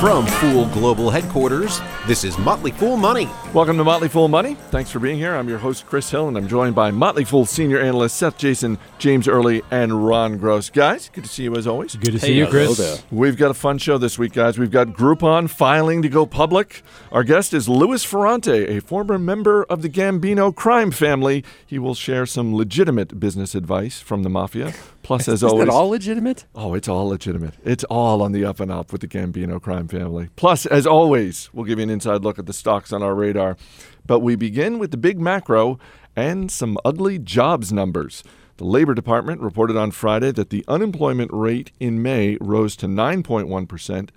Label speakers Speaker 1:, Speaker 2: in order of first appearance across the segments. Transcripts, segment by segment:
Speaker 1: From Fool Global Headquarters, this is Motley Fool Money.
Speaker 2: Welcome to Motley Fool Money. Thanks for being here. I'm your host, Chris Hill, and I'm joined by Motley Fool senior analyst Seth Jayson, James Early, and Ron Gross. Guys, good to see you as always.
Speaker 3: Good to see you, Chris.
Speaker 2: We've got a fun show this week, guys. We've got Groupon filing to go public. Our guest is Louis Ferrante, a former member of the Gambino crime family. He will share some legitimate business advice from the mafia. Plus, as
Speaker 3: Is
Speaker 2: always,
Speaker 3: that all legitimate?
Speaker 2: Oh, it's all legitimate. It's all on the up and up with the Gambino crime family. Plus, as always, we'll give you an inside look at the stocks on our radar. But we begin with the big macro and some ugly jobs numbers. The Labor Department reported on Friday that the unemployment rate in May rose to 9.1%.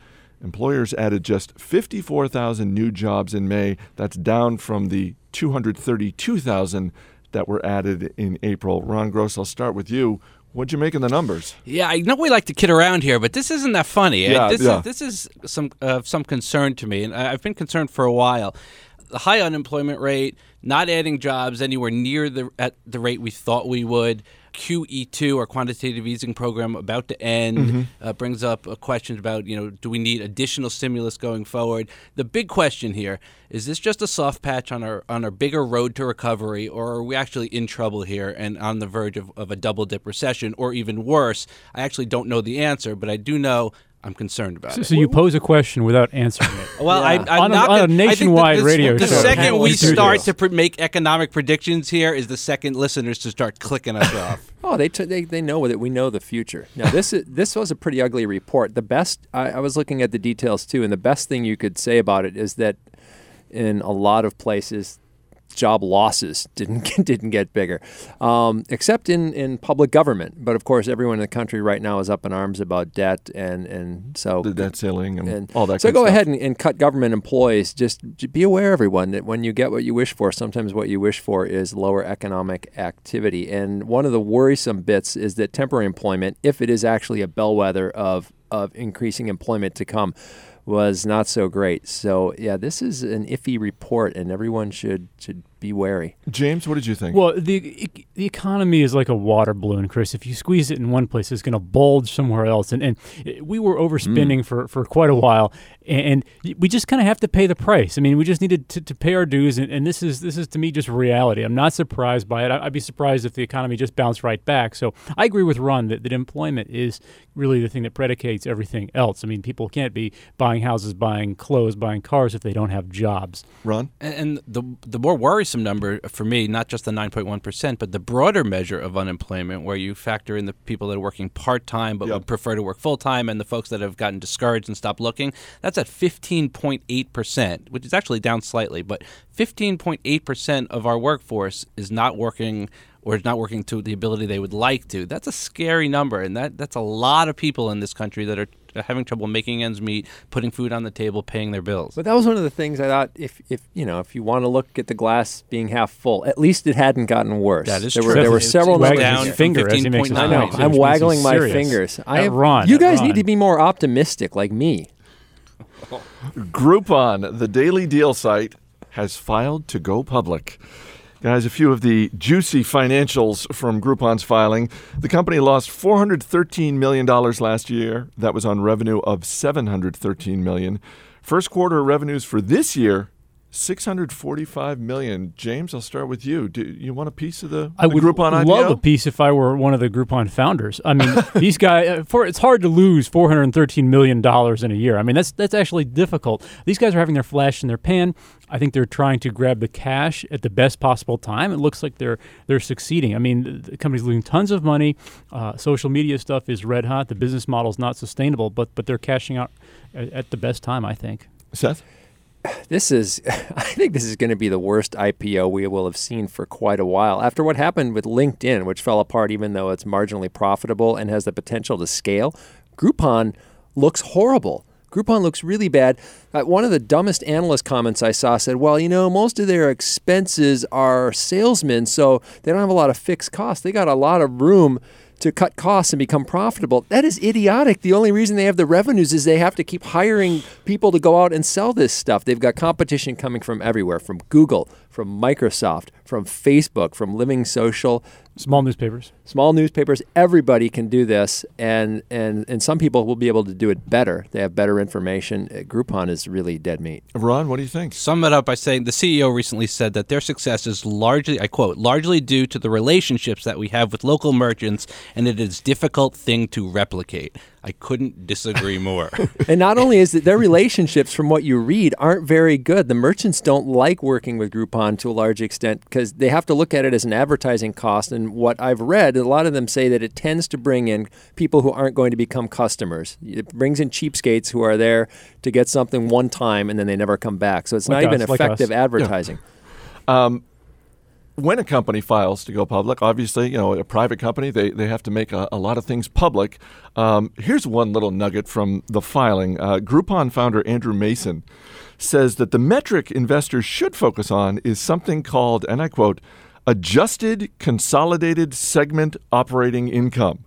Speaker 2: Employers added just 54,000 new jobs in May. That's down from the 232,000 that were added in April. Ron Gross, I'll start with you. What'd you make of the numbers?
Speaker 4: Yeah, I know we like to kid around here, but this isn't that funny. Uh,
Speaker 2: Yeah,
Speaker 4: this,
Speaker 2: yeah.
Speaker 4: Is, this is some uh, some concern to me, and I've been concerned for a while. The high unemployment rate, not adding jobs anywhere near the at the rate we thought we would. QE2, our quantitative easing program, about to end,
Speaker 2: Mm-hmm.
Speaker 4: uh, brings up uh, questions about you know do we need additional stimulus going forward? The big question here is this just a soft patch on our on our bigger road to recovery, or are we actually in trouble here and on the verge of, of a double dip recession, or even worse? I actually don't know the answer, but I do know I'm concerned about
Speaker 5: So,
Speaker 4: it.
Speaker 5: so you pose a question without answering it.
Speaker 4: Well, I, I'm
Speaker 5: On a-
Speaker 4: not
Speaker 5: on a
Speaker 4: gonna- I think that
Speaker 5: nationwide
Speaker 4: the,
Speaker 5: radio
Speaker 4: The
Speaker 5: show.
Speaker 4: second we
Speaker 5: Let's
Speaker 4: start to pr- make economic predictions here is the second listeners to start clicking us off.
Speaker 3: Oh, they, t- they they know that we know the future. Now this is this was a pretty ugly report. The best I, I was looking at the details too, and the best thing you could say about it is that in a lot of places, job losses didn't get, didn't get bigger, um, except in, in public government. But of course, everyone in the country right now is up in arms about debt, and and so
Speaker 2: The debt ceiling and,
Speaker 3: and
Speaker 2: all that
Speaker 3: So go
Speaker 2: stuff.
Speaker 3: ahead and, and cut government employees. Just be aware, everyone, that when you get what you wish for, sometimes what you wish for is lower economic activity. And one of the worrisome bits is that temporary employment, if it is actually a bellwether of of increasing employment to come, was not so great. So yeah, this is an iffy report, and everyone should should be wary.
Speaker 2: James, what did you think?
Speaker 5: Well, the the economy is like a water balloon, Chris. If you squeeze it in one place, it's going to bulge somewhere else. And and we were overspending
Speaker 2: Mm.
Speaker 5: for, for quite a while, and we just kind of have to pay the price. I mean, we just needed to, to pay our dues, and, and this is this is to me just reality. I'm not surprised by it. I, I'd be surprised if the economy just bounced right back. So I agree with Ron that, that employment is really the thing that predicates everything else. I mean, people can't be buying houses, buying clothes, buying cars if they don't have jobs.
Speaker 2: Ron?
Speaker 4: And, and the the more worrisome number for me, not just the 9.1 percent, but the broader measure of unemployment, where you factor in the people that are working part time but
Speaker 2: Yep.
Speaker 4: would prefer to work full time, and the folks that have gotten discouraged and stopped looking. That's at 15.8 percent, which is actually down slightly, but 15.8 percent of our workforce is not working. Or is not working to the ability they would like to. That's a scary number, and that, that's a lot of people in this country that are having trouble making ends meet, putting food on the table, paying their bills.
Speaker 3: But that was one of the things I thought if, if you know if you want to look at the glass being half full, at least it hadn't gotten worse.
Speaker 4: That is
Speaker 3: there
Speaker 4: true.
Speaker 3: Were, there were several
Speaker 4: it's
Speaker 3: numbers.
Speaker 4: down
Speaker 5: his
Speaker 4: from
Speaker 5: finger as he makes his
Speaker 4: 15.9.
Speaker 3: I know.
Speaker 5: point,
Speaker 3: I'm
Speaker 5: which
Speaker 3: waggling my
Speaker 5: serious.
Speaker 3: fingers. I
Speaker 5: At
Speaker 3: have,
Speaker 5: Ron,
Speaker 3: you guys
Speaker 5: Ron.
Speaker 3: need to be more optimistic, like me.
Speaker 2: Groupon, the daily deal site, has filed to go public. Guys, a few of the juicy financials from Groupon's filing. The company lost $413 million last year. That was on revenue of 713 million. First quarter revenues for this year, 645 million. James, I'll start with you. Do you want a piece of the,
Speaker 5: I
Speaker 2: the
Speaker 5: would
Speaker 2: Groupon IPO?
Speaker 5: love a piece if I were one of the Groupon founders. I mean, these guys. uh, For it's hard to lose four hundred thirteen million dollars in a year. I mean, that's that's actually difficult. These guys are having their flash in their pan. I think they're trying to grab the cash at the best possible time. It looks like they're they're succeeding. I mean, the, the company's losing tons of money. Uh, social media stuff is red hot. The business model is not sustainable, but but they're cashing out at, at the best time. I think.
Speaker 2: Seth?
Speaker 3: This is, I think this is going to be the worst IPO we will have seen for quite a while. After what happened with LinkedIn, which fell apart even though it's marginally profitable and has the potential to scale, Groupon looks horrible. Groupon looks really bad. Uh, one of the dumbest analyst comments I saw said, well, you know, most of their expenses are salesmen, so they don't have a lot of fixed costs. They got a lot of room to cut costs and become profitable. That is idiotic. The only reason they have the revenues is they have to keep hiring people to go out and sell this stuff. They've got competition coming from everywhere from Google, from Microsoft, from Facebook, from Living Social,
Speaker 5: Small newspapers.
Speaker 3: small newspapers. Everybody can do this, and, and, and some people will be able to do it better. They have better information. Uh, Groupon is really dead meat.
Speaker 2: Ron, what do you think?
Speaker 4: Sum it up by saying the CEO recently said that their success is largely, I quote, largely due to the relationships that we have with local merchants, and it is a difficult thing to replicate. I couldn't disagree more.
Speaker 3: And not only is it their relationships, from what you read, aren't very good. The merchants don't like working with Groupon to a large extent because they have to look at it as an advertising cost. And what I've read, a lot of them say that it tends to bring in people who aren't going to become customers. It brings in cheapskates who are there to get something one time and then they never come back. So it's
Speaker 5: Like
Speaker 3: not even
Speaker 5: us, like
Speaker 3: effective
Speaker 5: us.
Speaker 3: advertising.
Speaker 2: Um, when a company files to go public, obviously, you know, a private company, they, they have to make a, a lot of things public. Um, here's one little nugget from the filing. Uh, Groupon founder Andrew Mason says that the metric investors should focus on is something called, and I quote, adjusted consolidated segment operating income.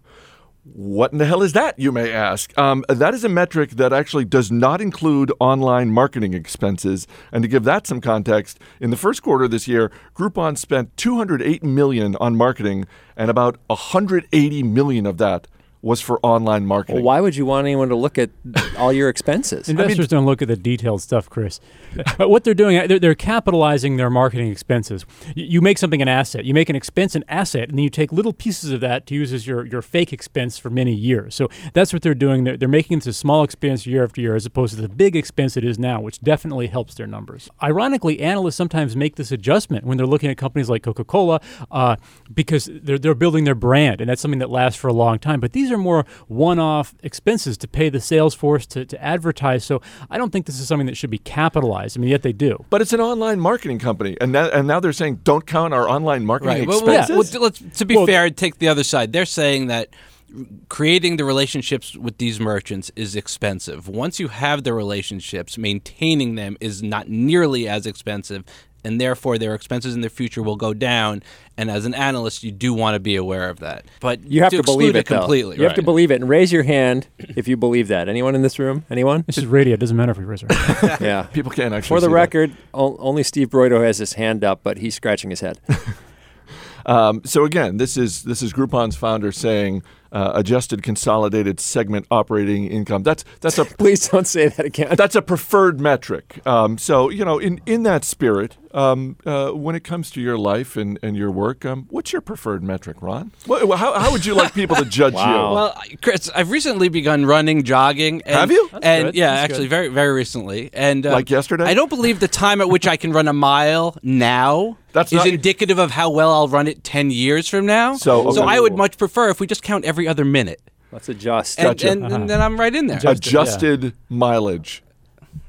Speaker 2: What in the hell is that, you may ask? Um, that is a metric that actually does not include online marketing expenses. And to give that some context, in the first quarter this year, Groupon spent 208 million on marketing, and about 180 million of that was for online marketing.
Speaker 3: Well, why would you want anyone to look at all your expenses?
Speaker 5: Investors don't look at the detailed stuff, Chris. but what they're doing, they're, they're capitalizing their marketing expenses. You, you make something an asset, you make an expense an asset, and then you take little pieces of that to use as your, your fake expense for many years. So that's what they're doing. They're, they're making it a small expense year after year as opposed to the big expense it is now, which definitely helps their numbers. Ironically, analysts sometimes make this adjustment when they're looking at companies like Coca Cola uh, because they're, they're building their brand, and that's something that lasts for a long time. But these are more one off expenses to pay the sales force to, to advertise. So I don't think this is something that should be capitalized. I mean, yet they do.
Speaker 2: But it's an online marketing company, and now, and now they're saying don't count our online marketing
Speaker 4: Well, well,
Speaker 2: expenses.
Speaker 4: well, let's, to be
Speaker 5: Well-
Speaker 4: fair, take the other side. They're saying that creating the relationships with these merchants is expensive. Once you have the relationships, maintaining them is not nearly as expensive, and therefore their expenses in the future will go down. And as an analyst, you do want to be aware of that. But
Speaker 3: You have to,
Speaker 4: exclude
Speaker 3: believe it,
Speaker 4: it
Speaker 3: though.
Speaker 4: completely.
Speaker 3: You have to believe it and raise your hand if you believe that. Anyone in this room? Anyone?
Speaker 5: This is radio. It doesn't matter if we raise our hand.
Speaker 3: yeah.
Speaker 2: People can't actually.
Speaker 3: For the
Speaker 2: see
Speaker 3: record, o- only Steve Broido has his hand up, but he's scratching his head.
Speaker 2: Um, so again, this is this is Groupon's founder saying uh, adjusted consolidated segment operating income. That's that's a
Speaker 3: Please don't say that again.
Speaker 2: that's a preferred metric. Um, so you know, in in that spirit, um, uh, when it comes to your life and, and your work, um, what's your preferred metric, Ron? What, how, how would you like people to judge
Speaker 3: Wow.
Speaker 2: you?
Speaker 4: Well, Chris, I've recently begun running, jogging. And,
Speaker 2: Have you?
Speaker 5: That's
Speaker 4: and
Speaker 5: good.
Speaker 4: yeah,
Speaker 5: That's
Speaker 4: actually,
Speaker 5: good.
Speaker 4: very, very recently. And uh,
Speaker 2: Like yesterday?
Speaker 4: I don't believe the time at which I can run a mile now
Speaker 2: That's
Speaker 4: is
Speaker 2: not-
Speaker 4: indicative of how well I'll run it ten years from now.
Speaker 2: So-
Speaker 4: so. I would much prefer if we just count every other minute,
Speaker 3: Let's adjust.
Speaker 4: and,
Speaker 2: Gotcha.
Speaker 4: and, and then I'm right in there.
Speaker 5: Adjust-
Speaker 2: adjusted mileage.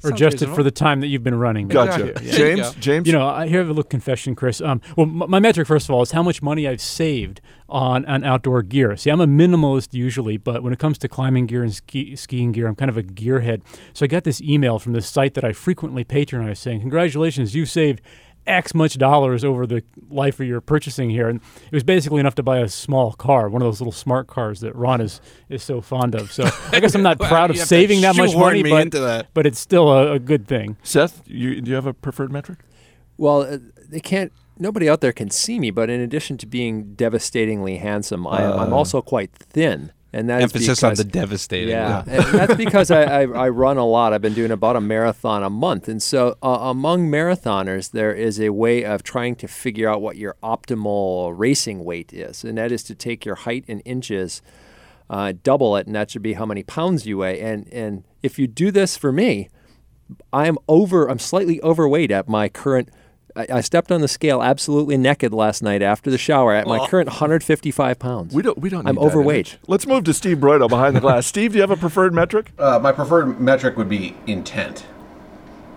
Speaker 5: Or
Speaker 4: Sounds
Speaker 5: adjusted
Speaker 4: reasonable.
Speaker 5: for the time that you've been running.
Speaker 2: Gotcha.
Speaker 4: Exactly.
Speaker 2: James,
Speaker 4: you go.
Speaker 2: James,
Speaker 5: You know, I here have a little confession, Chris. Um, well, m- my metric, first of all, is how much money I've saved on, on outdoor gear. See, I'm a minimalist usually, but when it comes to climbing gear and ski, skiing gear, I'm kind of a gearhead. So I got this email from this site that I frequently patronize saying, Congratulations, you saved X much dollars over the life of your purchasing here. And it was basically enough to buy a small car, one of those little smart cars that Ron is, is so fond of. So I guess I'm not
Speaker 4: Wow,
Speaker 5: proud of
Speaker 4: you have to
Speaker 5: saving that much money, but,
Speaker 4: into that.
Speaker 5: but it's still a, a good thing.
Speaker 2: Seth, you, do you have a preferred metric?
Speaker 3: well, uh, they can't. Nobody out there can see me, but in addition to being devastatingly handsome, I, I'm also quite thin, and that's
Speaker 4: Emphasis on
Speaker 3: because,
Speaker 4: the devastating.
Speaker 3: Yeah, and that's because I, I, I run a lot. I've been doing about a marathon a month, and so uh, among marathoners, there is a way of trying to figure out what your optimal racing weight is, and that is to take your height in inches, uh, double it, and that should be how many pounds you weigh. And and if you do this for me, I'm over. I'm slightly overweight at my current. I, I stepped on the scale absolutely naked last night after the shower at my current 155 pounds.
Speaker 2: We don't. We don't.
Speaker 3: I'm
Speaker 2: that
Speaker 3: overweight.
Speaker 2: image. Let's move to Steve Broido behind the glass. Steve, do you have a preferred metric?
Speaker 1: Uh, my preferred metric would be intent.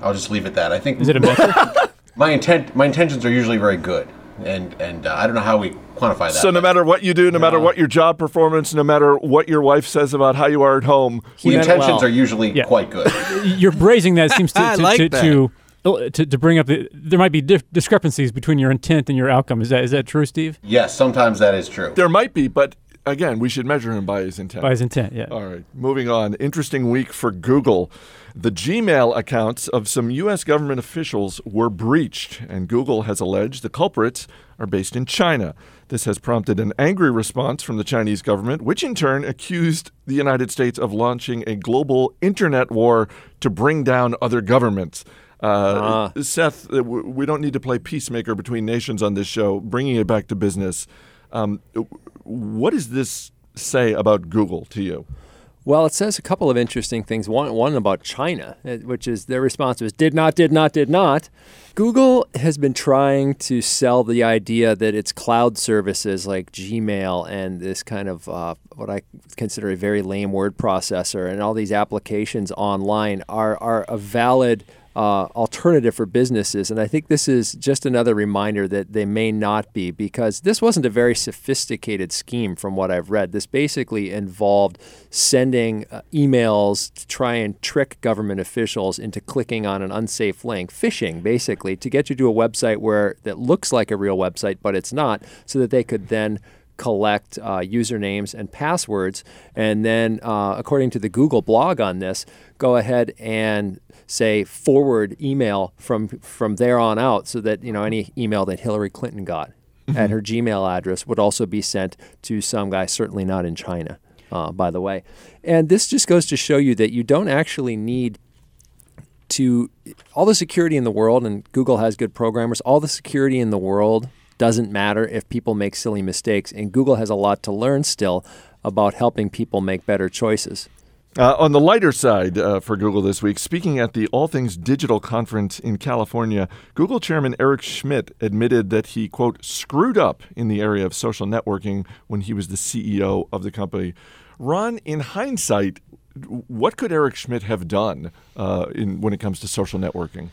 Speaker 1: I'll just leave it that. I think
Speaker 5: Is it a metric?
Speaker 1: my intent, my intentions are usually very good, and and uh, I don't know how we quantify that.
Speaker 2: So no matter what you do, no matter what your job performance, no matter what your wife says about how you are at home,
Speaker 1: the intentions
Speaker 3: well.
Speaker 1: are usually
Speaker 5: Yeah.
Speaker 1: quite good.
Speaker 5: You're phrasing that seems to
Speaker 4: I
Speaker 5: to,
Speaker 4: like
Speaker 5: to,
Speaker 4: that.
Speaker 5: to, Oh, to to bring up the, there might be dif- discrepancies between your intent and your outcome. Is that is that true, Steve?
Speaker 1: yes, sometimes that is true.
Speaker 2: there might be, but again, we should measure him by his intent.
Speaker 5: By his intent, yeah.
Speaker 2: All right, moving on. Interesting week for Google. The Gmail accounts of some U.S. government officials were breached, and Google has alleged the culprits are based in China. This has prompted an angry response from the Chinese government, which in turn accused the United States of launching a global internet war to bring down other governments. Uh, Seth, uh, w- we don't need to play peacemaker between nations on this show. Bringing it back to business, um, what does this say about Google to you?
Speaker 3: Well, it says a couple of interesting things. One, one about China, uh, which is their response was did not, did not, did not. Google has been trying to sell the idea that its cloud services like Gmail and this kind of uh, what I consider a very lame word processor and all these applications online are, are a valid uh, alternative for businesses. And I think this is just another reminder that they may not be because this wasn't a very sophisticated scheme from what I've read. This basically involved sending uh, emails to try and trick government officials into clicking on an unsafe link, phishing basically, to get you to a website where that looks like a real website, but it's not, so that they could then collect uh, usernames and passwords, and then, uh, according to the Google blog on this, go ahead and say forward email from from there on out, so that you know any email that Hillary Clinton got at her Gmail address would also be sent to some guy, certainly not in China, uh, by the way. And this just goes to show you that you don't actually need to all the security in the world, and Google has good programmers. All the security in the world doesn't matter if people make silly mistakes, and Google has a lot to learn still about helping people make better choices.
Speaker 2: Uh, on the lighter side uh, for Google this week, speaking at the All Things Digital conference in California, Google chairman Eric Schmidt admitted that he, quote, screwed up in the area of social networking when he was the CEO of the company. Ron, in hindsight, what could Eric Schmidt have done uh, in, when it comes to social networking?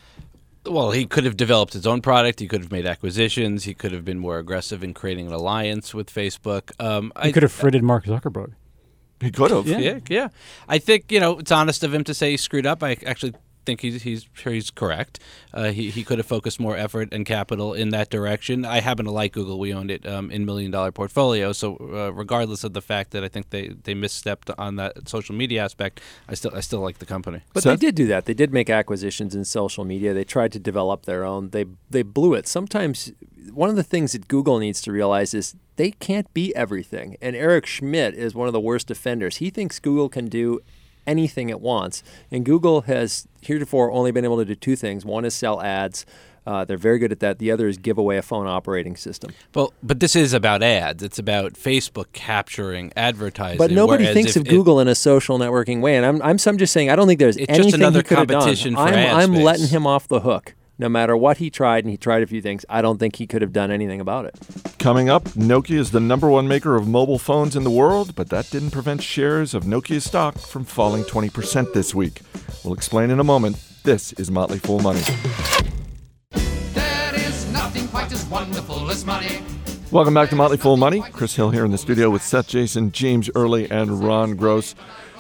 Speaker 4: Well, he could have developed his own product. He could have made acquisitions. He could have been more aggressive in creating an alliance with Facebook. Um,
Speaker 5: He could have fritted Mark Zuckerberg.
Speaker 2: He could have.
Speaker 4: Yeah. yeah, yeah. I think you know it's honest of him to say he screwed up. I actually think he's he's he's correct. Uh, he he could have focused more effort and capital in that direction. I happen to like Google. We owned it um, in million dollar portfolio. So uh, regardless of the fact that I think they, they misstepped on that social media aspect, I still I still like the company.
Speaker 3: But
Speaker 2: Seth?
Speaker 3: they did do that. They did make acquisitions in social media. They tried to develop their own. They they blew it. Sometimes one of the things that Google needs to realize is they can't be everything. And Eric Schmidt is one of the worst offenders. He thinks Google can do anything it wants. And Google has heretofore only been able to do two things. One is sell ads. Uh, they're very good at that. The other is give away a phone operating system.
Speaker 4: Well, but this is about ads. It's about Facebook capturing advertising.
Speaker 3: But nobody thinks of
Speaker 4: it-
Speaker 3: Google in a social networking way. And I'm, I'm, so I'm just saying, I don't think there's
Speaker 4: It's just
Speaker 3: anything
Speaker 4: another
Speaker 3: he could have done.
Speaker 4: for
Speaker 3: I'm, I'm letting him off the hook. No matter what he tried, and he tried a few things, I don't think he could have done anything about it.
Speaker 2: Coming up, Nokia is the number one maker of mobile phones in the world, but that didn't prevent shares of Nokia stock from falling 20% this week. We'll explain in a moment. This is Motley Fool Money.
Speaker 6: There is nothing quite as wonderful as money.
Speaker 2: Welcome back to Motley Fool Money. Chris Hill here in the studio with Seth Jayson, James Early, and Ron Gross.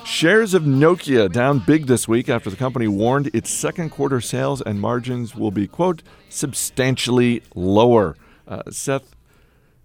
Speaker 2: Shares of Nokia down big this week after the company warned its second quarter sales and margins will be, quote, substantially lower. Uh, Seth,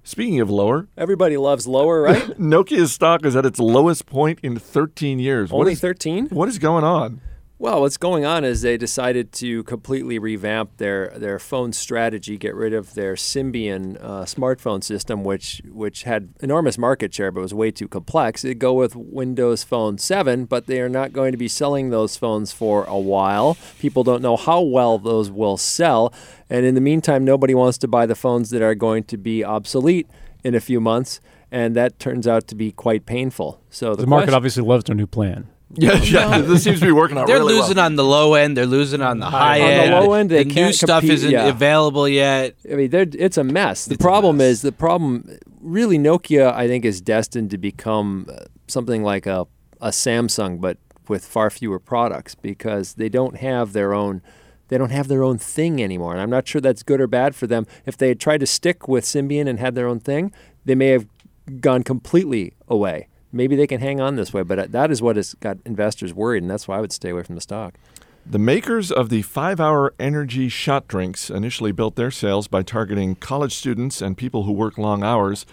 Speaker 2: speaking of lower,
Speaker 3: Everybody loves lower, right?
Speaker 2: Nokia's stock is at its lowest point in 13 years.
Speaker 3: Only
Speaker 2: is-
Speaker 3: 13?
Speaker 2: What is going on?
Speaker 3: Well, what's going on is they decided to completely revamp their, their phone strategy, get rid of their Symbian uh, smartphone system, which which had enormous market share but was way too complex. They go with Windows Phone 7, but they are not going to be selling those phones for a while. People don't know how well those will sell, and in the meantime, nobody wants to buy the phones that are going to be obsolete in a few months, and that turns out to be quite painful. So the,
Speaker 5: The market
Speaker 3: question-
Speaker 5: obviously loves their new plan.
Speaker 2: Yeah, yeah, this seems to be working out
Speaker 4: They're
Speaker 2: really
Speaker 4: losing
Speaker 2: well.
Speaker 4: on the low end. They're losing on the high
Speaker 3: On the low end, they
Speaker 4: the new
Speaker 3: can't
Speaker 4: stuff
Speaker 3: compete,
Speaker 4: isn't
Speaker 3: yeah.
Speaker 4: available yet.
Speaker 3: I mean, it's a mess. The
Speaker 4: It's
Speaker 3: problem
Speaker 4: mess.
Speaker 3: is the problem. Really, Nokia, I think, is destined to become uh, something like a a Samsung, but with far fewer products because they don't have their own. They don't have their own thing anymore, and I'm not sure that's good or bad for them. If they had tried to stick with Symbian and had their own thing, they may have gone completely away. Maybe they can hang on this way, but uh, that is what has got investors worried, and that's why I would stay away from the stock.
Speaker 2: The makers of the five hour energy shot drinks initially built their sales by targeting college students and people who work long hours.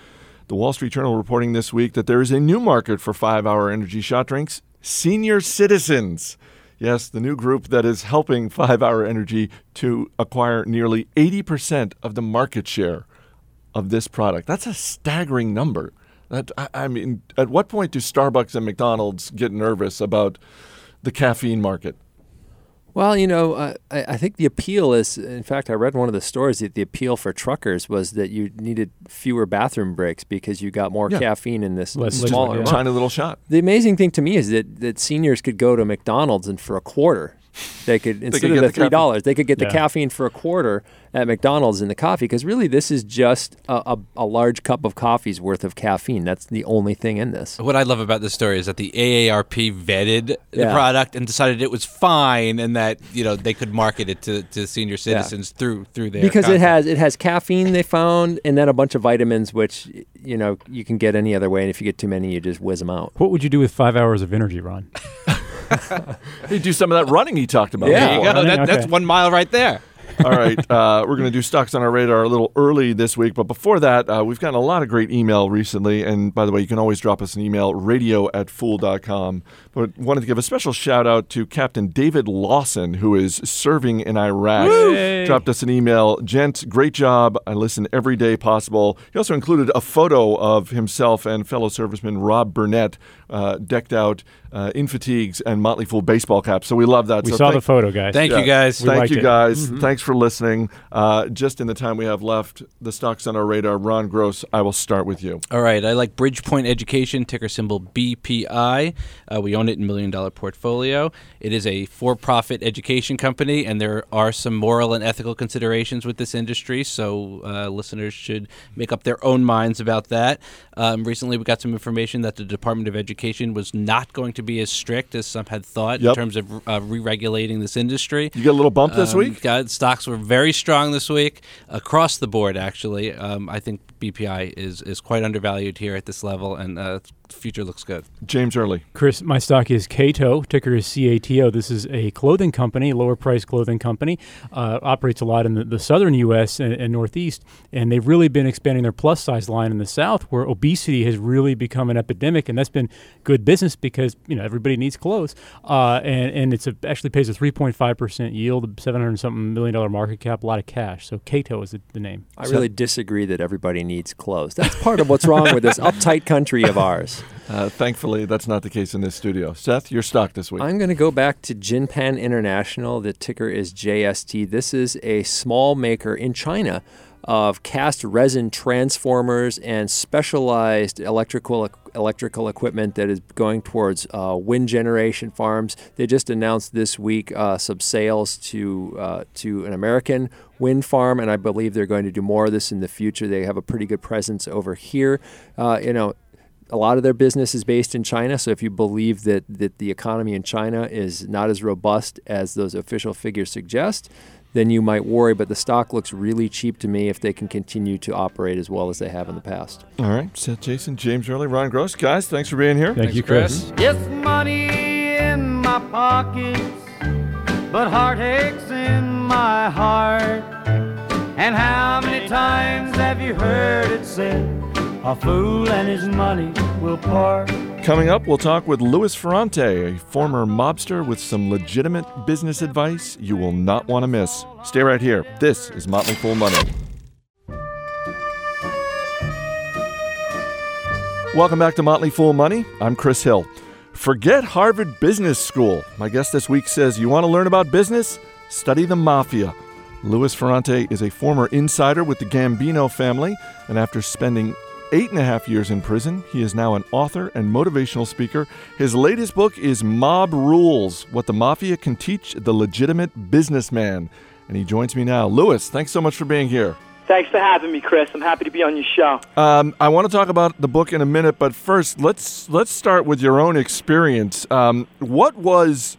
Speaker 2: The Wall Street Journal reporting this week that there is a new market for five hour energy shot drinks senior citizens. Yes, the new group that is helping Five Hour Energy to acquire nearly 80% of the market share of this product. That's a staggering number. That I, I mean, at what point do Starbucks and McDonald's get nervous about the caffeine market?
Speaker 3: Well, you know, uh, I, I think the appeal is, in fact, I read one of the stories that the appeal for truckers was that you needed fewer bathroom breaks because you got more
Speaker 2: Yeah.
Speaker 3: caffeine in this
Speaker 5: Less
Speaker 3: smaller
Speaker 5: liquid.
Speaker 2: Tiny little shot.
Speaker 3: The amazing thing to me is that, that seniors could go to McDonald's and for a quarter, they could instead
Speaker 2: could
Speaker 3: of
Speaker 2: get
Speaker 3: the
Speaker 2: the
Speaker 3: three
Speaker 2: caffeine.
Speaker 3: dollars, they could get
Speaker 5: Yeah.
Speaker 3: the caffeine for a quarter at McDonald's in the coffee. Because really, this is just a, a, a large cup of coffee's worth of caffeine. That's the only thing in this.
Speaker 4: What I love about this story is that the AARP vetted the
Speaker 3: Yeah.
Speaker 4: product and decided it was fine, and that you know they could market it to, to senior citizens through through their
Speaker 3: because it has it has caffeine they found and then a bunch of vitamins which you know you can get any other way and if you get too many you just whiz them out
Speaker 5: What would you do with five hours of energy, Ron?
Speaker 2: Hey, do some of that running he talked about.
Speaker 3: Yeah.
Speaker 4: There you
Speaker 2: before.
Speaker 4: go. That, That's one mile right there.
Speaker 2: All right, uh, we're going to do stocks on our radar a little early this week, but before that, uh, we've gotten a lot of great email recently. And by the way, you can always drop us an email, radio at fool.com. But wanted to give a special shout out to Captain David Lawson, who is serving in Iraq.
Speaker 5: Yay.
Speaker 2: Dropped us an email. Gents, great job. I listen every day possible. He also included a photo of himself and fellow serviceman Rob Burnett uh, decked out uh, in fatigues and Motley Fool baseball caps. So we love that.
Speaker 5: We
Speaker 2: so
Speaker 5: saw
Speaker 2: thank-
Speaker 5: the photo, guys.
Speaker 4: Thank
Speaker 2: yeah.
Speaker 4: you guys.
Speaker 5: We
Speaker 2: Thank
Speaker 5: liked
Speaker 2: you
Speaker 5: it.
Speaker 2: guys. Thanks for listening. Uh, just in the time we have left, the stocks on our radar. Ron Gross, I will start with you.
Speaker 4: All right, I like Bridgepoint Education, ticker symbol BPI. Uh, we own it in Million Dollar Portfolio. It is a for profit education company, and there are some moral and ethical considerations with this industry, so uh, listeners should make up their own minds about that. Um, recently, we got some information that the Department of Education was not going to be as strict as some had thought
Speaker 2: Yep.
Speaker 4: in terms of uh, re regulating this industry.
Speaker 2: You get a little bump this
Speaker 4: Um,
Speaker 2: week?
Speaker 4: Got, stocks were very strong this week across the board. Actually, um, I think BPI is is quite undervalued here at this level, and uh, future looks good.
Speaker 2: James Early.
Speaker 5: Chris, my stock is Cato. Ticker is CATO. This is a clothing company, lower price clothing company. Uh, operates a lot in the, the southern U.S. And, and Northeast, and they've really been expanding their plus size line in the South, where obesity has really become an epidemic, and that's been good business because you know everybody needs clothes, uh, and and it's a, actually pays a 3.5 percent yield, 700 something million dollar market cap, a lot of cash. So Cato is the, the name.
Speaker 3: i really disagree that everybody needs clothes that's part of what's wrong with this uptight country of ours
Speaker 2: Uh, thankfully, that's not the case in this studio. Seth, your stock this week.
Speaker 3: I'm going to go back to Jinpan International. The ticker is JST. This is a small maker in China of cast resin transformers and specialized electrical electrical equipment that is going towards uh, wind generation farms. They just announced this week uh, some sales to uh, to an American wind farm, and I believe they're going to do more of this in the future. They have a pretty good presence over here. Uh, you know, a lot of their business is based in China. So if you believe that, that the economy in China is not as robust as those official figures suggest, then you might worry. But the stock looks really cheap to me if they can continue to operate as well as they have in the past.
Speaker 2: All right, Seth Jayson, James Early, Ron Gross. Guys, thanks for being here.
Speaker 5: Thank you, Chris.
Speaker 7: Yes, money in my pockets, but heartaches in my heart. And how many times have you heard it said, a fool and his money will part?
Speaker 2: Coming up, we'll talk with Louis Ferrante, a former mobster with some legitimate business advice you will not want to miss. Stay right here. This is Motley Fool Money. Welcome back to Motley Fool Money. I'm Chris Hill. Forget Harvard Business School. My guest this week says you want to learn about business? Study the mafia. Louis Ferrante is a former insider with the Gambino family, and after spending eight and a half years in prison, he is now an author and motivational speaker. His latest book is Mob Rules What the Mafia Can Teach the Legitimate Businessman. And he joins me now. Louis, thanks so much for being here.
Speaker 8: Thanks for having me, Chris. I'm happy to be on your show.
Speaker 2: Um, I want to talk about the book in a minute, but first, let's let's start with your own experience. Um, what was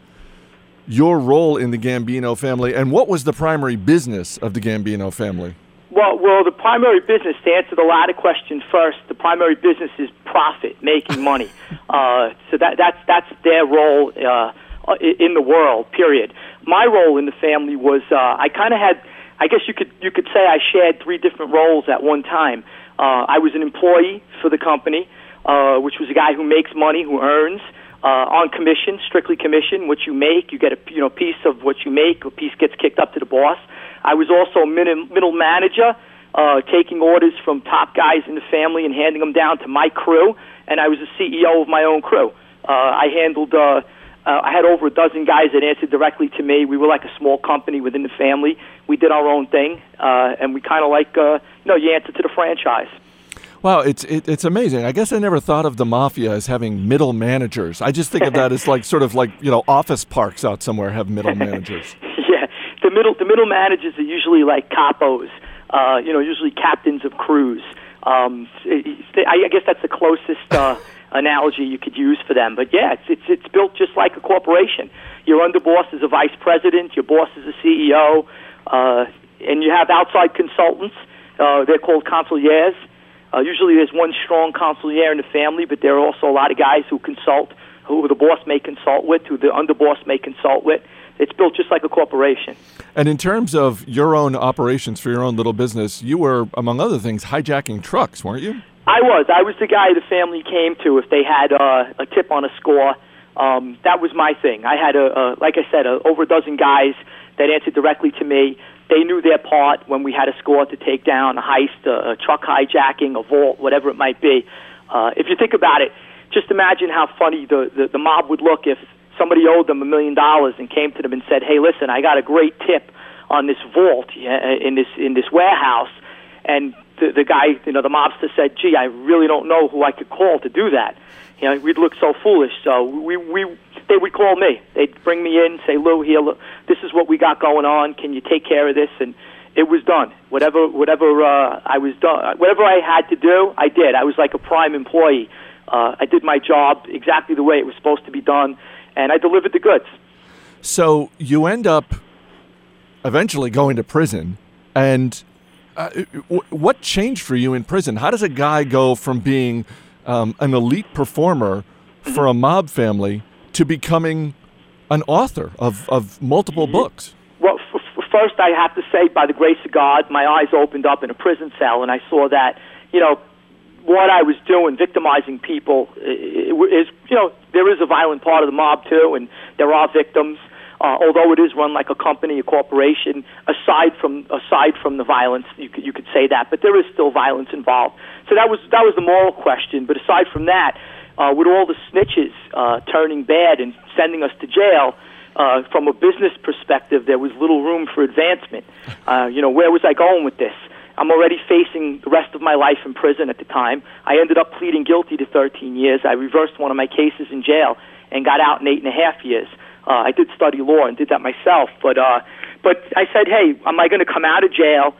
Speaker 2: your role in the Gambino family, and what was the primary business of the Gambino family?
Speaker 8: Well, well, the primary business to answer the latter question first. The primary business is profit, making money. uh, so that that's that's their role uh, in the world. Period. My role in the family was uh, I kind of had. I guess you could you could say I shared three different roles at one time. Uh, I was an employee for the company, uh, which was a guy who makes money, who earns uh, on commission, strictly commission. What you make, you get a you know piece of what you make. A piece gets kicked up to the boss. I was also a middle, middle manager, uh, taking orders from top guys in the family and handing them down to my crew. And I was the CEO of my own crew. Uh, I handled. Uh, uh, I had over a dozen guys that answered directly to me. We were like a small company within the family. We did our own thing, uh, and we kind of like, uh, you know, you answer to the franchise.
Speaker 2: Wow, it's it, it's amazing. I guess I never thought of the mafia as having middle managers. I just think of that as like sort of like you know office parks out somewhere have middle managers.
Speaker 8: The middle the middle managers are usually like capos. Uh, you know, usually captains of crews. Um, I guess that's the closest. Uh, analogy you could use for them. But yeah, it's it's it's built just like a corporation. Your underboss is a vice president, your boss is a CEO, uh, and you have outside consultants. Uh, they're called consiglieres. Uh, usually, there's one strong consigliere in the family, but there are also a lot of guys who consult, who the boss may consult with, who the underboss may consult with. It's built just like a corporation.
Speaker 2: And in terms of your own operations for your own little business, you were, among other things, hijacking trucks, weren't you?
Speaker 8: I was. I was the guy the family came to if they had uh, a tip on a score. Um, that was my thing. I had a, a like I said, a, over a dozen guys that answered directly to me. They knew their part when we had a score to take down a heist, a, a truck hijacking, a vault, whatever it might be. Uh, if you think about it, just imagine how funny the, the the mob would look if somebody owed them a million dollars and came to them and said, "Hey, listen, I got a great tip on this vault in this in this warehouse." and the, the guy, you know, the mobster said, "Gee, I really don't know who I could call to do that." You know, we'd look so foolish. So we we they would call me. They'd bring me in, say, "Lou, here, look, this is what we got going on. Can you take care of this?" And it was done. Whatever whatever uh, I was done, whatever I had to do, I did. I was like a prime employee. Uh, I did my job exactly the way it was supposed to be done, and I delivered the goods.
Speaker 2: So you end up eventually going to prison, and uh, what changed for you in prison? How does a guy go from being um, an elite performer for a mob family to becoming an author of, of multiple
Speaker 8: Mm-hmm.
Speaker 2: books?
Speaker 8: Well, f- f- first I have to say, by the grace of God, my eyes opened up in a prison cell, and I saw that, you know, what I was doing, victimizing people, is, you know, there is a violent part of the mob too, and there are victims. Uh, although it is run like a company, a corporation, aside from aside from the violence, you could, you could say that, but there is still violence involved. So that was that was the moral question. But aside from that, uh, with all the snitches uh, turning bad and sending us to jail, uh, from a business perspective, there was little room for advancement. Uh, you know, where was I going with this? I'm already facing the rest of my life in prison at the time. I ended up pleading guilty to 13 years. I reversed one of my cases in jail and got out in eight and a half years. Uh, I did study law and did that myself, but uh, but I said, hey, am I going to come out of jail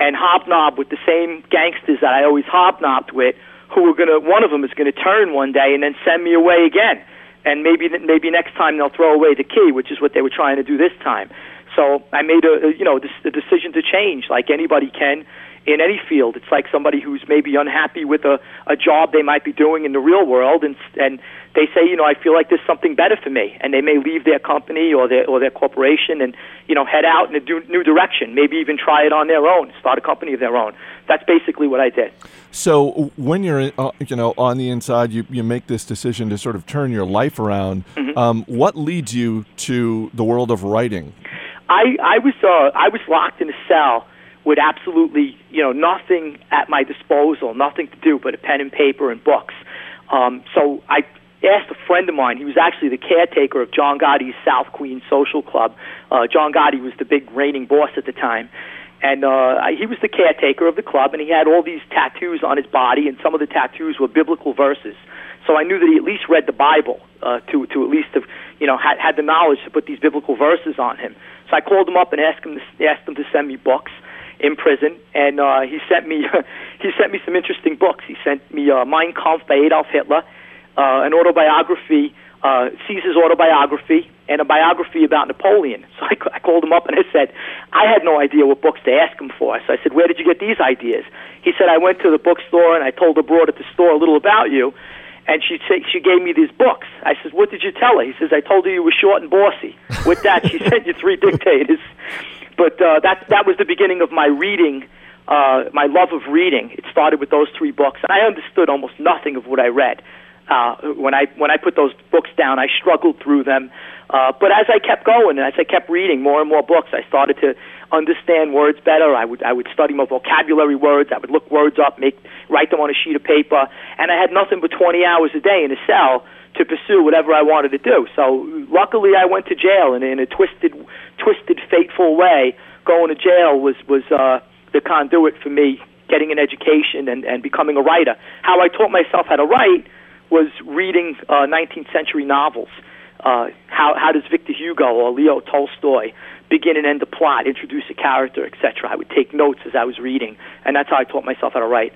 Speaker 8: and hobnob with the same gangsters that I always hobnobbed with? Who are going to? One of them is going to turn one day and then send me away again, and maybe maybe next time they'll throw away the key, which is what they were trying to do this time. So I made a, a you know a decision to change, like anybody can in any field. It's like somebody who's maybe unhappy with a, a job they might be doing in the real world, and and they say, you know, I feel like there's something better for me, and they may leave their company or their or their corporation and you know head out in a do, new direction. Maybe even try it on their own, start a company of their own. That's basically what I did.
Speaker 2: So when you're, uh, you know, on the inside, you, you make this decision to sort of turn your life around.
Speaker 8: Mhm.
Speaker 2: Um, what leads you to the world of writing?
Speaker 8: I I was uh, I was locked in a cell with absolutely you know nothing at my disposal, nothing to do but a pen and paper and books. Um, so I asked a friend of mine. He was actually the caretaker of John Gotti's South Queen Social Club. Uh, John Gotti was the big reigning boss at the time. And uh, he was the caretaker of the club, and he had all these tattoos on his body, and some of the tattoos were biblical verses. So I knew that he at least read the Bible uh, to to at least have you know had had the knowledge to put these biblical verses on him. So I called him up and asked him to, asked him to send me books in prison, and uh, he sent me he sent me some interesting books. He sent me uh, Mein Kampf by Adolf Hitler, uh, an autobiography, uh, Caesar's autobiography, and a biography about Napoleon. So I, I called him up and I said, I had no idea what books to ask him for. So I said, Where did you get these ideas? He said, I went to the bookstore and I told the broad at the store a little about you. And she said she gave me these books. I said, "What did you tell her?" He says, "I told her you were short and bossy." With that, she sent you three dictators. But uh, that that was the beginning of my reading uh, my love of reading. It started with those three books, and I understood almost nothing of what I read. Uh, when I when I put those books down, I struggled through them. Uh, but as I kept going, and as I kept reading more and more books, I started to understand words better. I would I would study my vocabulary words. I would look words up, make write them on a sheet of paper, and I had nothing but 20 hours a day in a cell to pursue whatever I wanted to do. So luckily, I went to jail, and in a twisted, twisted, fateful way, going to jail was was uh, the conduit for me getting an education and, and becoming a writer. How I taught myself how to write was reading uh, 19th century novels. Uh, how how does Victor Hugo or Leo Tolstoy begin and end the plot, introduce a character, etc. I would take notes as I was reading, and that's how I taught myself how to write.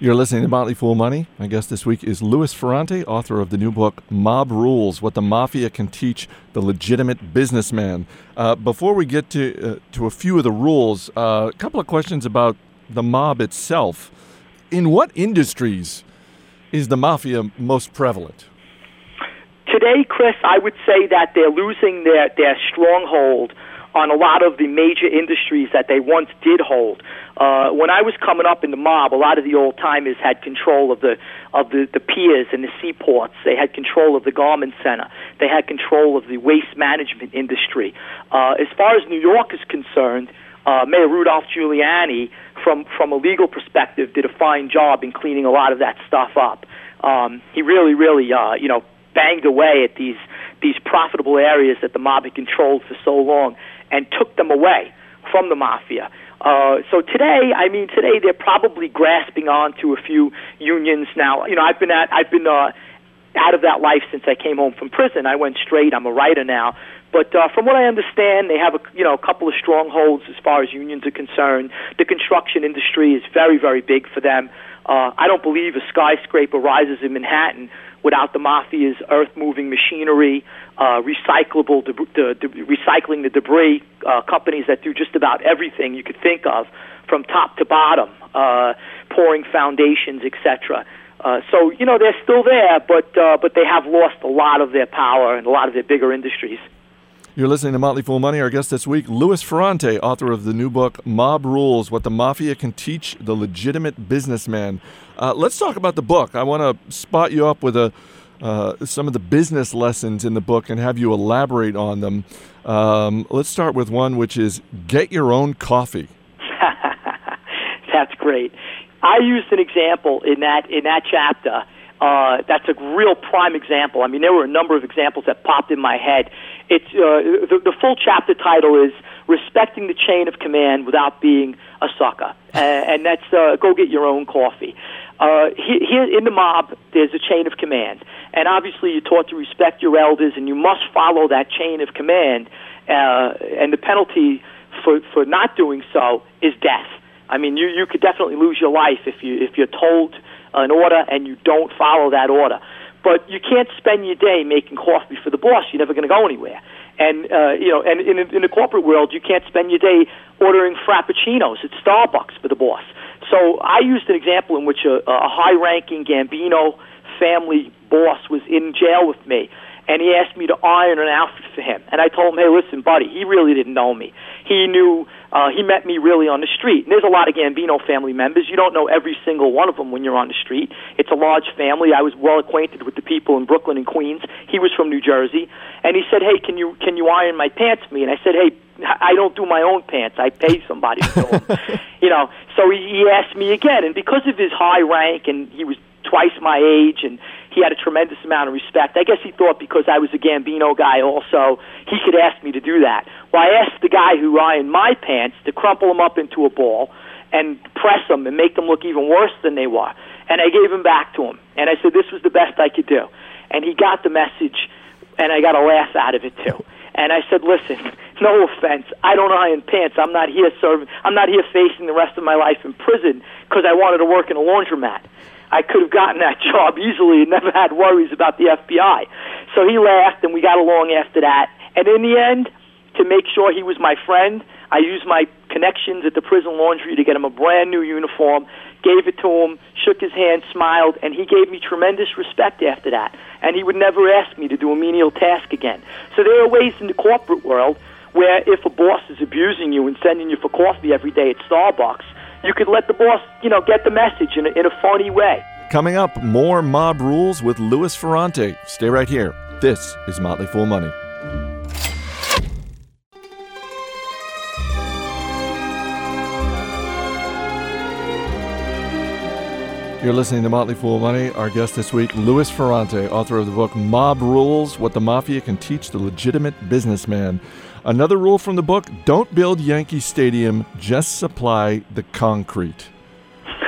Speaker 2: You're listening to Motley Fool Money. My guest this week is Louis Ferrante, author of the new book Mob Rules: What the Mafia Can Teach the Legitimate Businessman. Uh, before we get to uh, to a few of the rules, uh, a couple of questions about the mob itself. In what industries is the mafia most prevalent?
Speaker 8: Today, Chris, I would say that they're losing their, their stronghold on a lot of the major industries that they once did hold. Uh, when I was coming up in the mob, a lot of the old timers had control of the of the, the piers and the seaports. They had control of the garment center. They had control of the waste management industry. Uh, as far as New York is concerned, uh, Mayor Rudolph Giuliani, from from a legal perspective, did a fine job in cleaning a lot of that stuff up. Um, he really, really, uh, you know, banged away at these these profitable areas that the mob had controlled for so long and took them away from the mafia. Uh, so today, I mean, today they're probably grasping on to a few unions now. You know, I've been at, I've been uh, out of that life since I came home from prison. I went straight. I'm a writer now. But uh, from what I understand, they have a you know a couple of strongholds as far as unions are concerned. The construction industry is very very big for them. Uh, I don't believe a skyscraper rises in Manhattan without the mafia's earth moving machinery, uh, recyclable, deb- recycling the debris, uh, companies that do just about everything you could think of from top to bottom, uh, pouring foundations, etc. Uh, so you know they're still there, but uh, but they have lost a lot of their power and a lot of their bigger industries.
Speaker 2: You're listening to Motley Fool Money. Our guest this week, Louis Ferrante, author of the new book Mob Rules: What the Mafia Can Teach the Legitimate Businessman. Uh, let's talk about the book. I want to spot you up with a uh, some of the business lessons in the book and have you elaborate on them. Um, let's start with one which is get your own coffee.
Speaker 8: That's great. I used an example in that in that chapter. Uh, that's a real prime example. I mean, there were a number of examples that popped in my head. It's uh, the, the full chapter title is "Respecting the Chain of Command Without Being a Sucker," uh, and that's uh, "Go Get Your Own Coffee." Uh, here in the mob, there's a chain of command, and obviously you're taught to respect your elders, and you must follow that chain of command. Uh, and the penalty for for not doing so is death. I mean, you you could definitely lose your life if you if you're told an order and you don't follow that order. But you can't spend your day making coffee for the boss. You're never going to go anywhere. And uh, you know, and in, in the corporate world, you can't spend your day ordering frappuccinos at Starbucks for the boss. So I used an example in which a, a high-ranking Gambino family boss was in jail with me, and he asked me to iron an outfit for him. And I told him, "Hey, listen, buddy, he really didn't know me. He knew uh, he met me really on the street. And there's a lot of Gambino family members. You don't know every single one of them when you're on the street. It's a large family. I was well acquainted with the people in Brooklyn and Queens. He was from New Jersey, and he said, "Hey, can you can you iron my pants for me?" And I said, "Hey." I don't do my own pants. I pay somebody to do them. you know, so he, he asked me again, and because of his high rank, and he was twice my age, and he had a tremendous amount of respect. I guess he thought because I was a Gambino guy also, he could ask me to do that. Well, I asked the guy who ironed my pants to crumple them up into a ball and press them and make them look even worse than they were. And I gave them back to him. And I said this was the best I could do. And he got the message, and I got a laugh out of it too. And I said, listen, no offense, I don't iron pants. I'm not here serving. I'm not here facing the rest of my life in prison because I wanted to work in a laundromat. I could have gotten that job easily and never had worries about the FBI. So he laughed, and we got along after that. And in the end, to make sure he was my friend, I used my connections at the prison laundry to get him a brand new uniform, gave it to him, shook his hand, smiled, and he gave me tremendous respect after that. And he would never ask me to do a menial task again. So there are ways in the corporate world where if a boss is abusing you and sending you for coffee every day at Starbucks, you could let the boss, you know, get the message in a, in a phony way.
Speaker 2: Coming up, more mob rules with Louis Ferrante. Stay right here. This is Motley Fool Money. You're listening to Motley Fool Money. Our guest this week, Louis Ferrante, author of the book Mob Rules What the Mafia Can Teach the Legitimate Businessman. Another rule from the book don't build Yankee Stadium, just supply the concrete.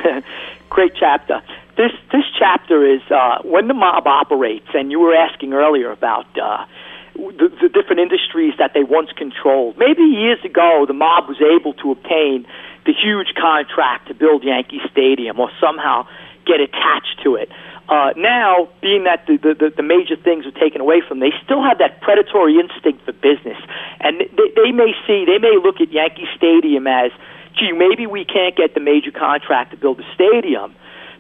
Speaker 8: Great chapter. This, this chapter is uh, when the mob operates, and you were asking earlier about uh, the, the different industries that they once controlled. Maybe years ago, the mob was able to obtain the huge contract to build Yankee Stadium or somehow get attached to it. Uh, now, being that the, the, the major things are taken away from them, they still have that predatory instinct for business. And they, they may see, they may look at Yankee Stadium as, gee, maybe we can't get the major contract to build a stadium,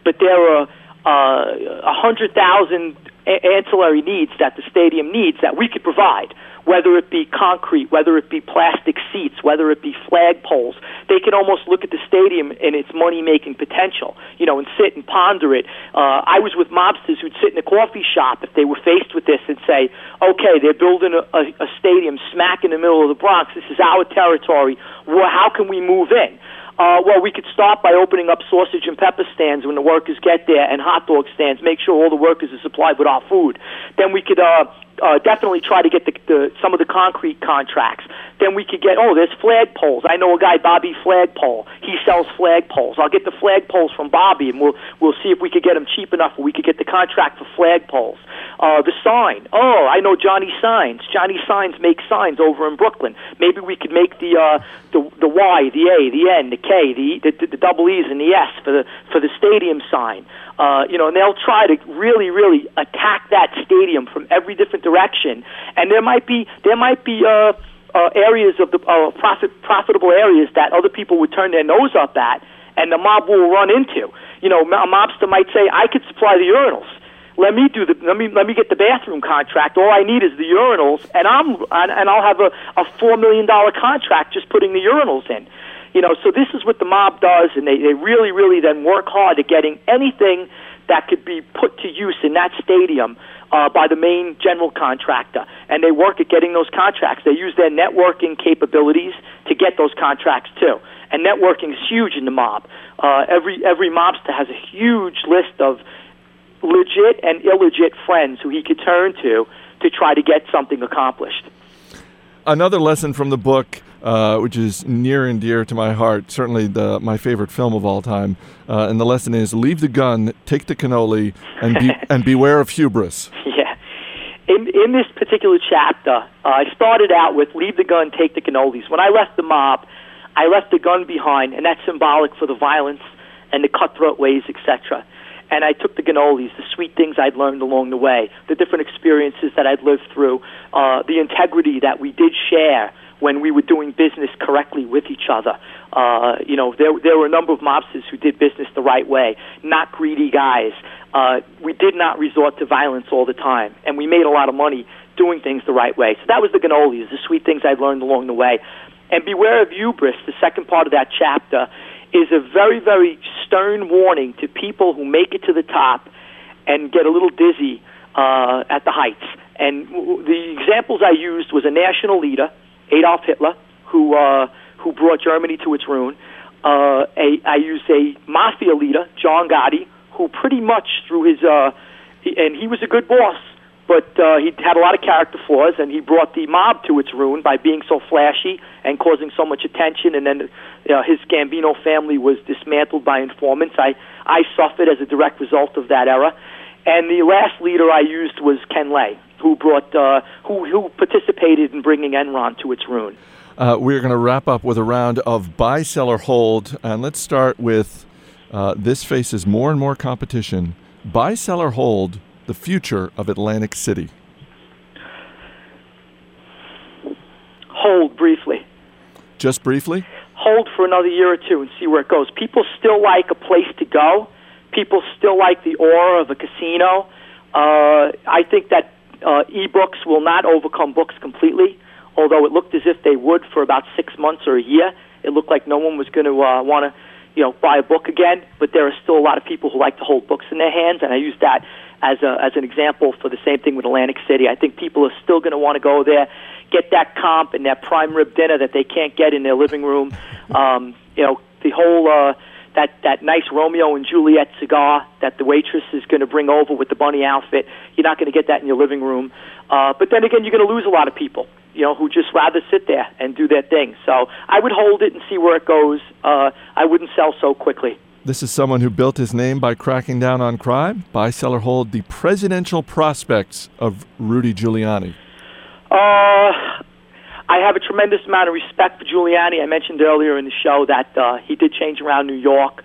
Speaker 8: but there are uh, a uh, hundred thousand ancillary needs that the stadium needs that we could provide whether it be concrete, whether it be plastic seats, whether it be flagpoles. They can almost look at the stadium and its money making potential, you know, and sit and ponder it. Uh, I was with mobsters who'd sit in a coffee shop if they were faced with this and say, okay, they're building a, a, a stadium smack in the middle of the Bronx. This is our territory. Well, how can we move in? Uh, well, we could start by opening up sausage and pepper stands when the workers get there, and hot dog stands. Make sure all the workers are supplied with our food. Then we could uh, uh, definitely try to get the, the some of the concrete contracts. Then we could get oh, there's flagpoles. I know a guy, Bobby Flagpole. He sells flagpoles. I'll get the flagpoles from Bobby, and we'll we'll see if we could get them cheap enough where we could get the contract for flagpoles. Uh, the sign. Oh, I know Johnny Signs. Johnny Signs makes signs over in Brooklyn. Maybe we could make the uh, the the Y, the A, the N, the K, the the, the double E's, and the S for the for the stadium sign. Uh, you know, and they'll try to really, really attack that stadium from every different direction. And there might be there might be uh, uh, areas of the uh, profit profitable areas that other people would turn their nose up at, and the mob will run into. You know, a mobster might say, "I could supply the urinals." let me do the let me let me get the bathroom contract. All I need is the urinals, and I'm and, I'll have a, a four million dollar contract just putting the urinals in. You know, so this is what the mob does, and they they really really then work hard at getting anything that could be put to use in that stadium uh, by the main general contractor, and they work at getting those contracts. They use their networking capabilities to get those contracts too. And networking is huge in the mob. Uh, every every mobster has a huge list of legit and illegit friends who he could turn to to try to get something accomplished.
Speaker 2: Another lesson from the book, uh, which is near and dear to my heart, certainly the, my favorite film of all time, uh, and the lesson is leave the gun, take the cannoli, and, be, and beware of hubris.
Speaker 8: Yeah. In, in this particular chapter, uh, I started out with leave the gun, take the cannolis. When I left the mob, I left the gun behind, and that's symbolic for the violence and the cutthroat ways, etc and I took the cannolis, the sweet things I'd learned along the way, the different experiences that I'd lived through, uh, the integrity that we did share when we were doing business correctly with each other. Uh, you know, there there were a number of mobsters who did business the right way, not greedy guys. Uh, we did not resort to violence all the time, and we made a lot of money doing things the right way. So that was the cannolis, the sweet things I'd learned along the way. And beware of hubris, the second part of that chapter, is a very, very stern warning to people who make it to the top and get a little dizzy uh, at the heights. And the examples I used was a national leader, Adolf Hitler, who uh, who brought Germany to its ruin. Uh, a, I used a mafia leader, John Gotti, who pretty much through his uh, and he was a good boss, but uh, he had a lot of character flaws, and he brought the mob to its ruin by being so flashy and causing so much attention. And then uh, his Gambino family was dismantled by informants. I I suffered as a direct result of that era. And the last leader I used was Ken Lay, who brought uh, who who participated in bringing Enron to its ruin.
Speaker 2: Uh, we're going to wrap up with a round of buy, sell, or hold, and let's start with uh, this faces more and more competition. Buy, sell, or hold the future of Atlantic City?
Speaker 8: Hold briefly.
Speaker 2: Just briefly?
Speaker 8: Hold for another year or two and see where it goes. People still like a place to go. People still like the aura of a casino. Uh, I think that uh, ebooks will not overcome books completely, although it looked as if they would for about six months or a year. It looked like no one was going to uh, want to you know, buy a book again, but there are still a lot of people who like to hold books in their hands, and I use that as a as an example for the same thing with Atlantic City. I think people are still going to want to go there, get that comp and that prime rib dinner that they can't get in their living room. Um, you know, the whole uh, that that nice Romeo and Juliet cigar that the waitress is going to bring over with the bunny outfit. You're not going to get that in your living room. Uh, but then again, you're going to lose a lot of people. You know, who just rather sit there and do their thing. So I would hold it and see where it goes. Uh, I wouldn't sell so quickly.
Speaker 2: This is someone who built his name by cracking down on crime. Buy, sell, or hold the presidential prospects of Rudy Giuliani.
Speaker 8: Uh, I have a tremendous amount of respect for Giuliani. I mentioned earlier in the show that uh, he did change around New York.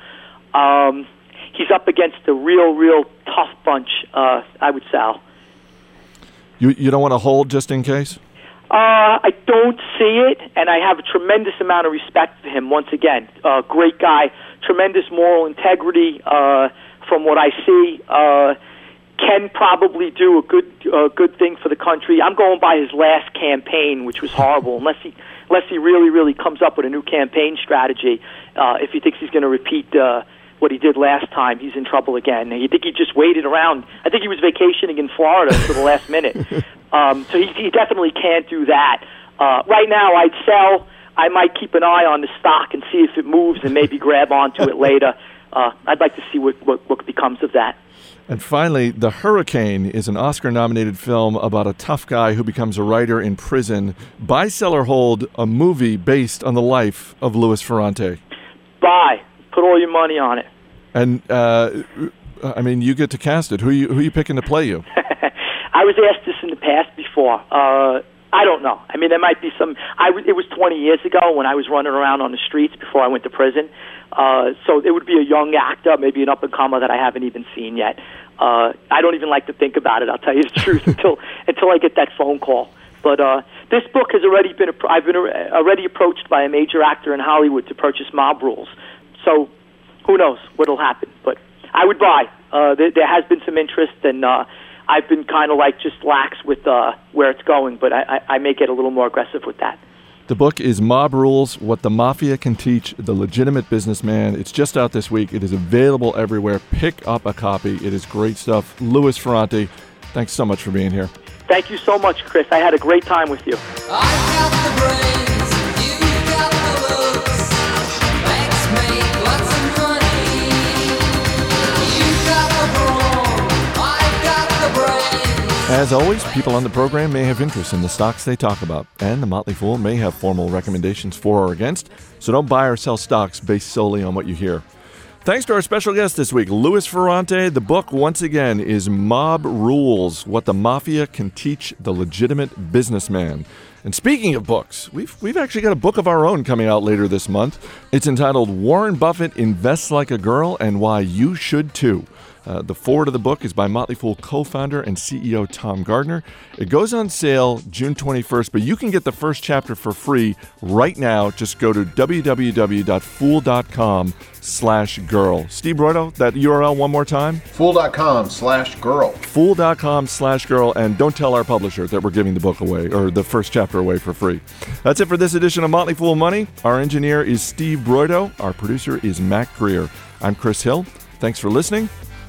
Speaker 8: Um, he's up against a real, real tough bunch. Uh, I would say.
Speaker 2: You, you don't want to hold just in case?
Speaker 8: Uh, I don't see it, and I have a tremendous amount of respect for him. Once again, uh, great guy, tremendous moral integrity. Uh, from what I see, uh, can probably do a good uh, good thing for the country. I'm going by his last campaign, which was horrible. Unless he unless he really really comes up with a new campaign strategy, uh, if he thinks he's going to repeat. Uh, what he did last time, he's in trouble again. You think he just waited around? I think he was vacationing in Florida to the last minute. Um, so he, he definitely can't do that. Uh, right now, I'd sell. I might keep an eye on the stock and see if it moves and maybe grab onto it later. Uh, I'd like to see what, what, what becomes of that.
Speaker 2: And finally, The Hurricane is an Oscar nominated film about a tough guy who becomes a writer in prison. Buy, sell, or hold a movie based on the life of Louis Ferrante.
Speaker 8: Buy. Put all your money on it.
Speaker 2: And, uh, I mean, you get to cast it. Who you, who you picking to play you?
Speaker 8: I was asked this in the past before. Uh, I don't know. I mean, there might be some. I it was 20 years ago when I was running around on the streets before I went to prison. Uh, so it would be a young actor, maybe an up and comer that I haven't even seen yet. Uh, I don't even like to think about it. I'll tell you the truth until until I get that phone call. But uh, this book has already been. I've been already approached by a major actor in Hollywood to purchase Mob Rules. So who knows what'll happen? But I would buy. Uh, there, there has been some interest, and uh, I've been kind of like just lax with uh, where it's going. But I, I, I may get a little more aggressive with that.
Speaker 2: The book is Mob Rules What the Mafia Can Teach the Legitimate Businessman. It's just out this week. It is available everywhere. Pick up a copy. It is great stuff. Louis Ferrante, thanks so much for being here.
Speaker 8: Thank you so much, Chris. I had a great time with you.
Speaker 2: As always, people on the program may have interest in the stocks they talk about, and the Motley Fool may have formal recommendations for or against, so don't buy or sell stocks based solely on what you hear. Thanks to our special guest this week, Louis Ferrante. The book, once again, is Mob Rules What the Mafia Can Teach the Legitimate Businessman. And speaking of books, we've, we've actually got a book of our own coming out later this month. It's entitled Warren Buffett Invests Like a Girl and Why You Should Too. Uh, the forward of the book is by Motley Fool co founder and CEO Tom Gardner. It goes on sale June 21st, but you can get the first chapter for free right now. Just go to www.fool.com slash girl. Steve Broido, that URL one more time?
Speaker 1: Fool.com slash girl.
Speaker 2: Fool.com slash girl. And don't tell our publisher that we're giving the book away or the first chapter away for free. That's it for this edition of Motley Fool Money. Our engineer is Steve Broido. Our producer is Mac Greer. I'm Chris Hill. Thanks for listening.